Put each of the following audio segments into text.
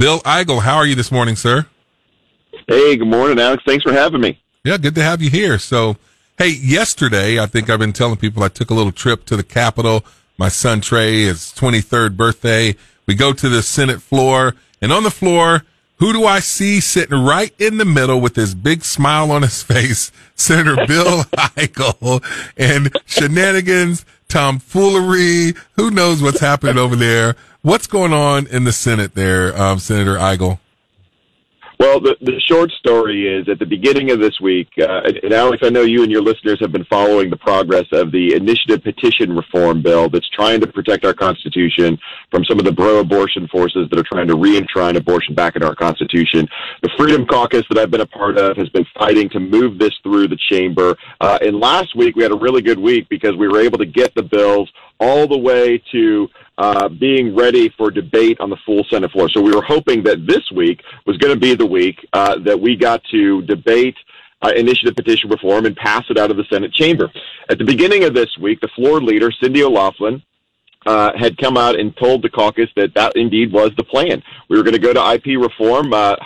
Bill Eigel. How are you this morning, sir? Hey, good morning, Alex. Thanks for having me. Yeah, good to have you here. So, hey, yesterday, I think I've been telling people I took a little trip to the Capitol. My son Trey, his 23rd birthday. We go to the Senate floor, and on the floor, who do I see sitting right in the middle with his big smile on his face? Senator Bill Eigel and shenanigans, tomfoolery. Who knows what's happening over there? What's going on in the Senate there, um, Senator Eigel? Well, the, the short story is at the beginning of this week, uh, and Alex, I know you and your listeners have been following the progress of the initiative petition reform bill that's trying to protect our Constitution from some of the pro abortion forces that are trying to re enshrine abortion back in our Constitution. The Freedom Caucus that I've been a part of has been fighting to move this through the chamber. Uh, and last week, we had a really good week because we were able to get the bills all the way to uh, being ready for debate on the full Senate floor. So we were hoping that this week was going to be the week uh, that we got to debate uh, initiative petition reform and pass it out of the Senate chamber. At the beginning of this week, the floor leader, Cindy O'Laughlin, uh, had come out and told the caucus that that indeed was the plan. We were going to go to IP reform, uh,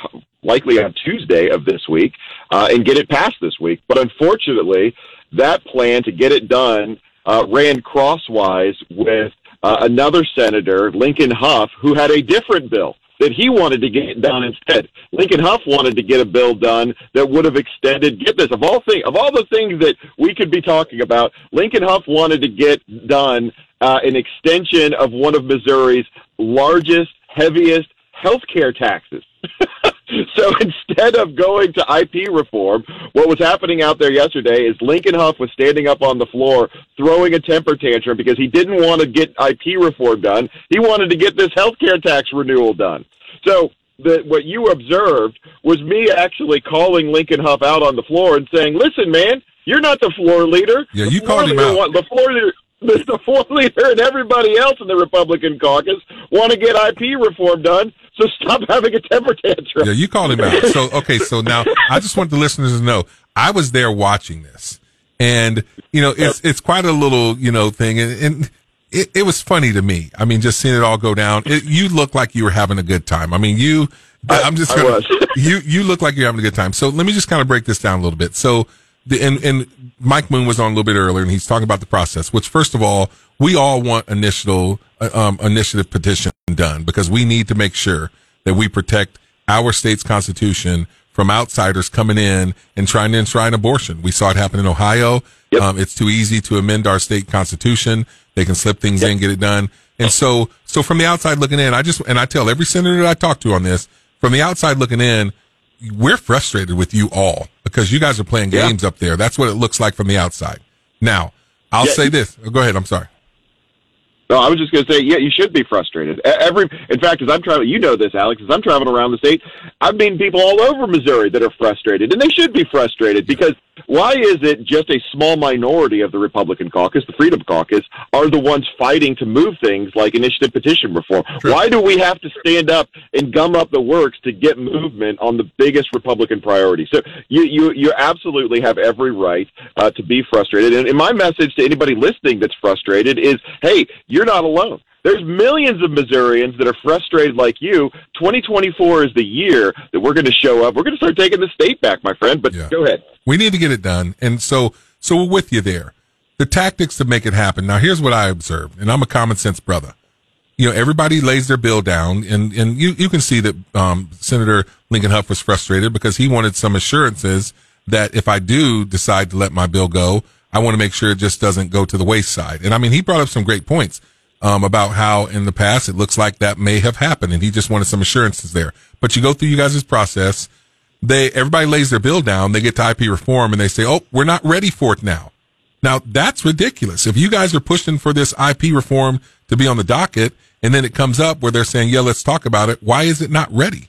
likely on Tuesday of this week, uh, and get it passed this week. But unfortunately, that plan to get it done uh, ran crosswise with uh, another senator, Lincoln Hough, who had a different bill that he wanted to get done instead. Lincoln Hough wanted to get a bill done that would have extended. Get this of all things of all the things that we could be talking about. Lincoln Hough wanted to get done uh, an extension of one of Missouri's largest, heaviest health care taxes. so instead of going to IP reform, what was happening out there yesterday is Lincoln Hough was standing up on the floor throwing a temper tantrum because he didn't want to get IP reform done. He wanted to get this health care tax renewal done. So the, what you observed was me actually calling Lincoln Hough out on the floor and saying, "Listen, man, you're not the floor leader. Yeah, you called him out. The floor leader, the floor leader, and everybody else in the Republican caucus want to get IP reform done. So stop having a temper tantrum. Yeah, you called him out. So okay, so now I just want the listeners to know I was there watching this, and you know it's it's quite a little you know thing, and, and it, it was funny to me. I mean, just seeing it all go down. It, you look like you were having a good time. I mean, you. I, I'm just gonna, you you look like you're having a good time. So let me just kind of break this down a little bit. So the, and, and Mike Moon was on a little bit earlier and he's talking about the process, which first of all, we all want initial, uh, um, initiative petition done because we need to make sure that we protect our state's constitution from outsiders coming in and trying to enshrine abortion. We saw it happen in Ohio. Yep. Um, it's too easy to amend our state constitution. They can slip things yep. in, get it done. And so, so from the outside looking in, I just, and I tell every senator that I talk to on this, from the outside looking in, we're frustrated with you all because you guys are playing games yeah. up there. That's what it looks like from the outside. Now, I'll yeah. say this. Oh, go ahead. I'm sorry. No, I was just going to say, yeah, you should be frustrated. Every, in fact, as I'm traveling, you know this, Alex, as I'm traveling around the state, I've meeting people all over Missouri that are frustrated, and they should be frustrated because why is it just a small minority of the Republican caucus, the Freedom Caucus, are the ones fighting to move things like initiative petition reform? True. Why do we have to stand up and gum up the works to get movement on the biggest Republican priority? So you you you absolutely have every right uh, to be frustrated. And, and my message to anybody listening that's frustrated is, hey, you're not alone. There's millions of Missourians that are frustrated like you. 2024 is the year that we're going to show up. We're going to start taking the state back, my friend. But yeah. go ahead. We need to get it done. And so, so we're with you there. The tactics to make it happen. Now, here's what I observed, and I'm a common sense brother. You know, everybody lays their bill down, and, and you, you can see that um, Senator Lincoln Hough was frustrated because he wanted some assurances that if I do decide to let my bill go, I want to make sure it just doesn't go to the wayside. And I mean, he brought up some great points um, about how in the past it looks like that may have happened, and he just wanted some assurances there. But you go through you guys' process. They everybody lays their bill down. They get to IP reform, and they say, "Oh, we're not ready for it now." Now that's ridiculous. If you guys are pushing for this IP reform to be on the docket, and then it comes up where they're saying, "Yeah, let's talk about it," why is it not ready?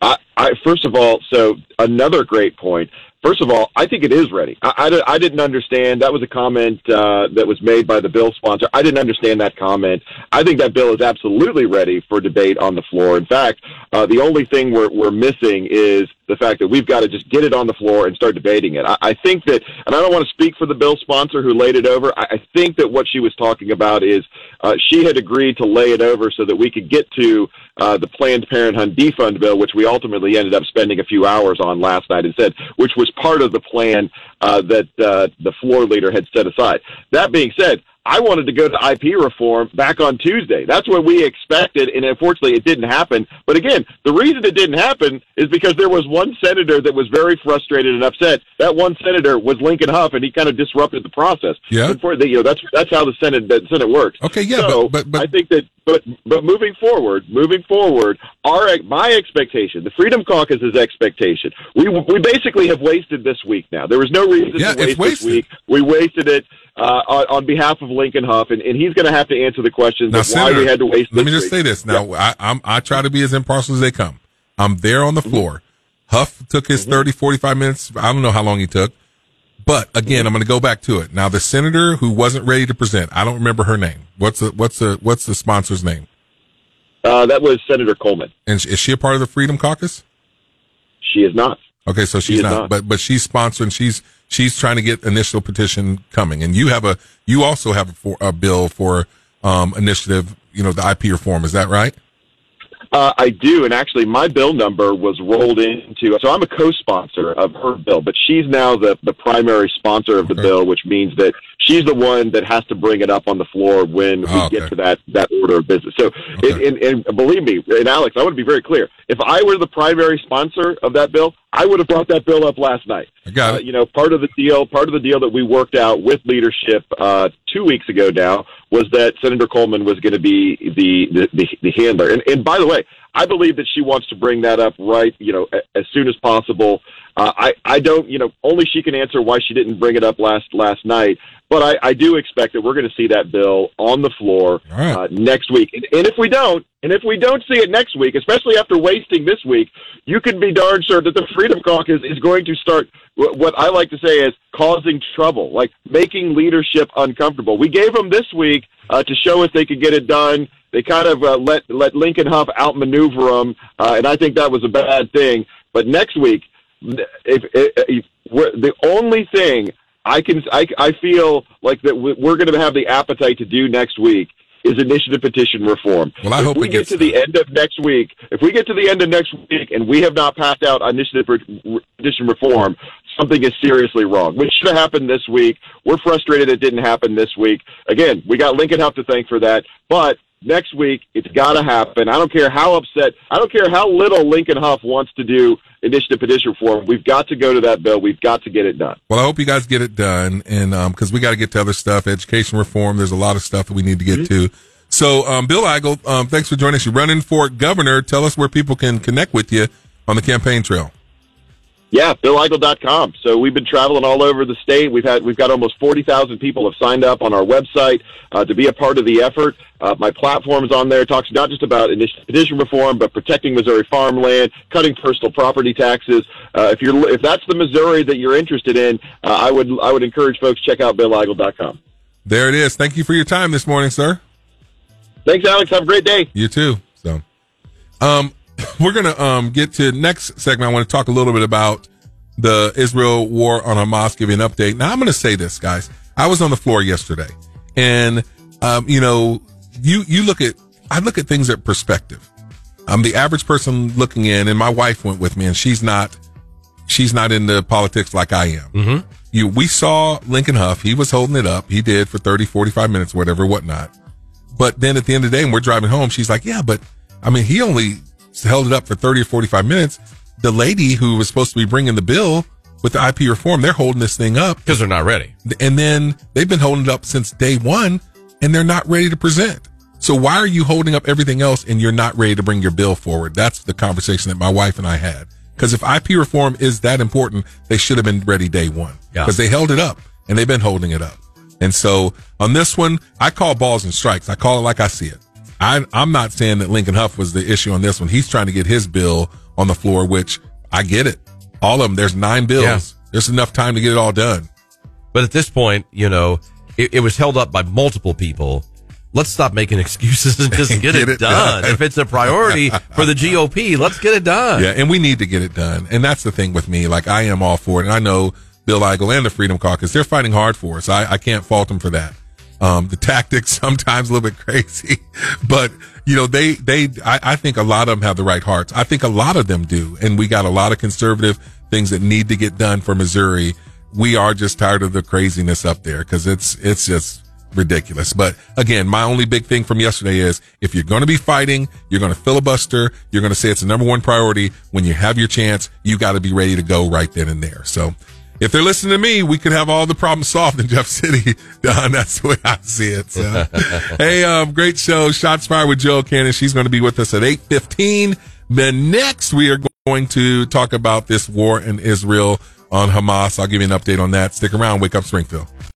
I, I, first of all, so another great point. First of all, I think it is ready. I, I, I didn't understand. That was a comment uh, that was made by the bill sponsor. I didn't understand that comment. I think that bill is absolutely ready for debate on the floor. In fact, Uh, the only thing we're, we're missing is the fact that we've got to just get it on the floor and start debating it. I, I think that, and I don't want to speak for the bill sponsor who laid it over. I, I think that what she was talking about is uh, she had agreed to lay it over so that we could get to uh, the Planned Parenthood defund bill, which we ultimately ended up spending a few hours on last night instead, which was part of the plan uh, that uh, the floor leader had set aside. That being said, I wanted to go to IP reform back on Tuesday. That's what we expected, and unfortunately, it didn't happen. But again, the reason it didn't happen is because there was one senator that was very frustrated and upset. That one senator was Lincoln Hough, and he kind of disrupted the process. Yeah, for the, you know that's that's how the Senate the Senate works. Okay, yeah, so but, but, but I think that but but moving forward, moving forward, our my expectation, the Freedom Caucus's expectation, we we basically have wasted this week. Now there was no reason yeah, to waste this week. We wasted it uh, on, on, behalf of Lincoln Hough, and, and he's going to have to answer the questions now, of Senator, why we had to waste. Let me just say this. Now, yeah. I, I'm, I try to be as impartial as they come. I'm there on the Mm-hmm. floor. Hough took his mm-hmm. 30, 45 minutes. I don't know how long he took. But again, I'm going to go back to it. Now, the senator who wasn't ready to present, I don't remember her name. What's the what's the what's the sponsor's name? Uh, that was Senator Coleman. And is she a part of the Freedom Caucus? She is not. Okay, so she's she not, not, but but she's sponsoring. She's she's trying to get initial petition coming, and you have a you also have a, for, a bill for um, initiative. You know, the IP reform. Is that right? Uh, I do, and actually, my bill number was rolled into. So I'm a co-sponsor of her bill, but she's now the the primary sponsor of the Okay. bill, which means that she's the one that has to bring it up on the floor when we Oh, okay. get to that that order of business. So, Okay. and, and, and believe me, and Alex, I want to be very clear. If I were the primary sponsor of that bill, I would have brought that bill up last night. I got Uh, you know, part of the deal, part of the deal that we worked out with leadership uh, two weeks ago now was that Senator Coleman was going to be the, the the the handler. And and by the way, I believe that she wants to bring that up right, you know, as soon as possible. Uh, I I don't, you know, only she can answer why she didn't bring it up last last night. But I, I do expect that we're going to see that bill on the floor right. uh, next week. And, and if we don't, and if we don't see it next week, especially after wasting this week, you can be darn sure that the Freedom Caucus is going to start wh- what I like to say is causing trouble, like making leadership uncomfortable. We gave them this week uh, to show us they could get it done. They kind of uh, let let Lincoln Hough outmaneuver them, uh, and I think that was a bad thing. But next week, if, if, if we're, the only thing I can I, I feel like that we- we're going to have the appetite to do next week is initiative petition reform. Well, I if hope we get to the end of next week, if we get to the end of next week and we have not passed out initiative petition reform, something is seriously wrong. Which should have happened this week. We're frustrated it didn't happen this week. Again, we got Lincoln Huff to thank for that, but next week it's got to happen. I don't care how upset, I don't care how little Lincoln Hough wants to do initiative petition reform. We've got to go to that bill. We've got to get it done. Well, I hope you guys get it done, and because we got to get to other stuff, education reform. There's a lot of stuff that we need to get to. So, um, Bill Eigel, um, thanks for joining us. You're running for governor. Tell us where people can connect with you on the campaign trail. Yeah, BillEigel.com. So we've been traveling all over the state. We've had we've got almost forty thousand people have signed up on our website uh, to be a part of the effort. Uh, my platform is on there. It talks not just about petition reform, but protecting Missouri farmland, cutting personal property taxes. Uh, if you're if that's the Missouri that you're interested in, uh, I would I would encourage folks to check out BillEigel.com. There it is. Thank you for your time this morning, sir. Thanks, Alex. Have a great day. You too. So, um, we're gonna um get to next segment. I want to talk a little bit about the Israel war on Hamas. Give you an update. Now, I'm gonna say this, guys. I was on the floor yesterday, and um, you know, you you look at I look at things at perspective. I'm the average person looking in, and my wife went with me, and she's not she's not into politics like I am. Mm-hmm. You, we saw Lincoln Hough. He was holding it up. He did for 30, 45 minutes, whatever, whatnot. But then at the end of the day, and we're driving home, she's like, yeah, but I mean, he only held it up for 30 or 45 minutes. The lady who was supposed to be bringing the bill with the IP reform, they're holding this thing up. because they're not ready. And then they've been holding it up since day one and they're not ready to present. So why are you holding up everything else and you're not ready to bring your bill forward? That's the conversation that my wife and I had. Because if IP reform is that important, they should have been ready day one. Yeah. Because they held it up and they've been holding it up. And so on this one, I call balls and strikes. I call it like I see it. I, I'm not saying that Lincoln Hough was the issue on this one. He's trying to get his bill on the floor, which I get it. All of them. There's nine bills. Yeah. There's enough time to get it all done. But at this point, you know, it, it was held up by multiple people. let's stop making excuses and just get, Get it, it done. done. If it's a priority for the GOP, let's get it done. Yeah, and we need to get it done. And that's the thing with me. Like I am all for it. And I know Bill Eigel and the Freedom Caucus, they're fighting hard for us. I, I can't fault them for that. Um, the tactics sometimes a little bit crazy, but you know, they, they, I, I think a lot of them have the right hearts. I think a lot of them do. And we got a lot of conservative things that need to get done for Missouri. We are just tired of the craziness up there because it's, it's just, ridiculous. But again, my only big thing from yesterday is if you're going to be fighting, you're going to filibuster, you're going to say it's the number one priority. When you have your chance, you got to be ready to go right then and there. So if they're listening to me, we could have all the problems solved in Jeff City. Don, that's the way I see it. So, hey, um, great show. Shots fired with Joe Cannon. She's going to be with us at 815. Then next we are going to talk about this war in Israel on Hamas. I'll give you an update on that. Stick around. Wake up Springfield.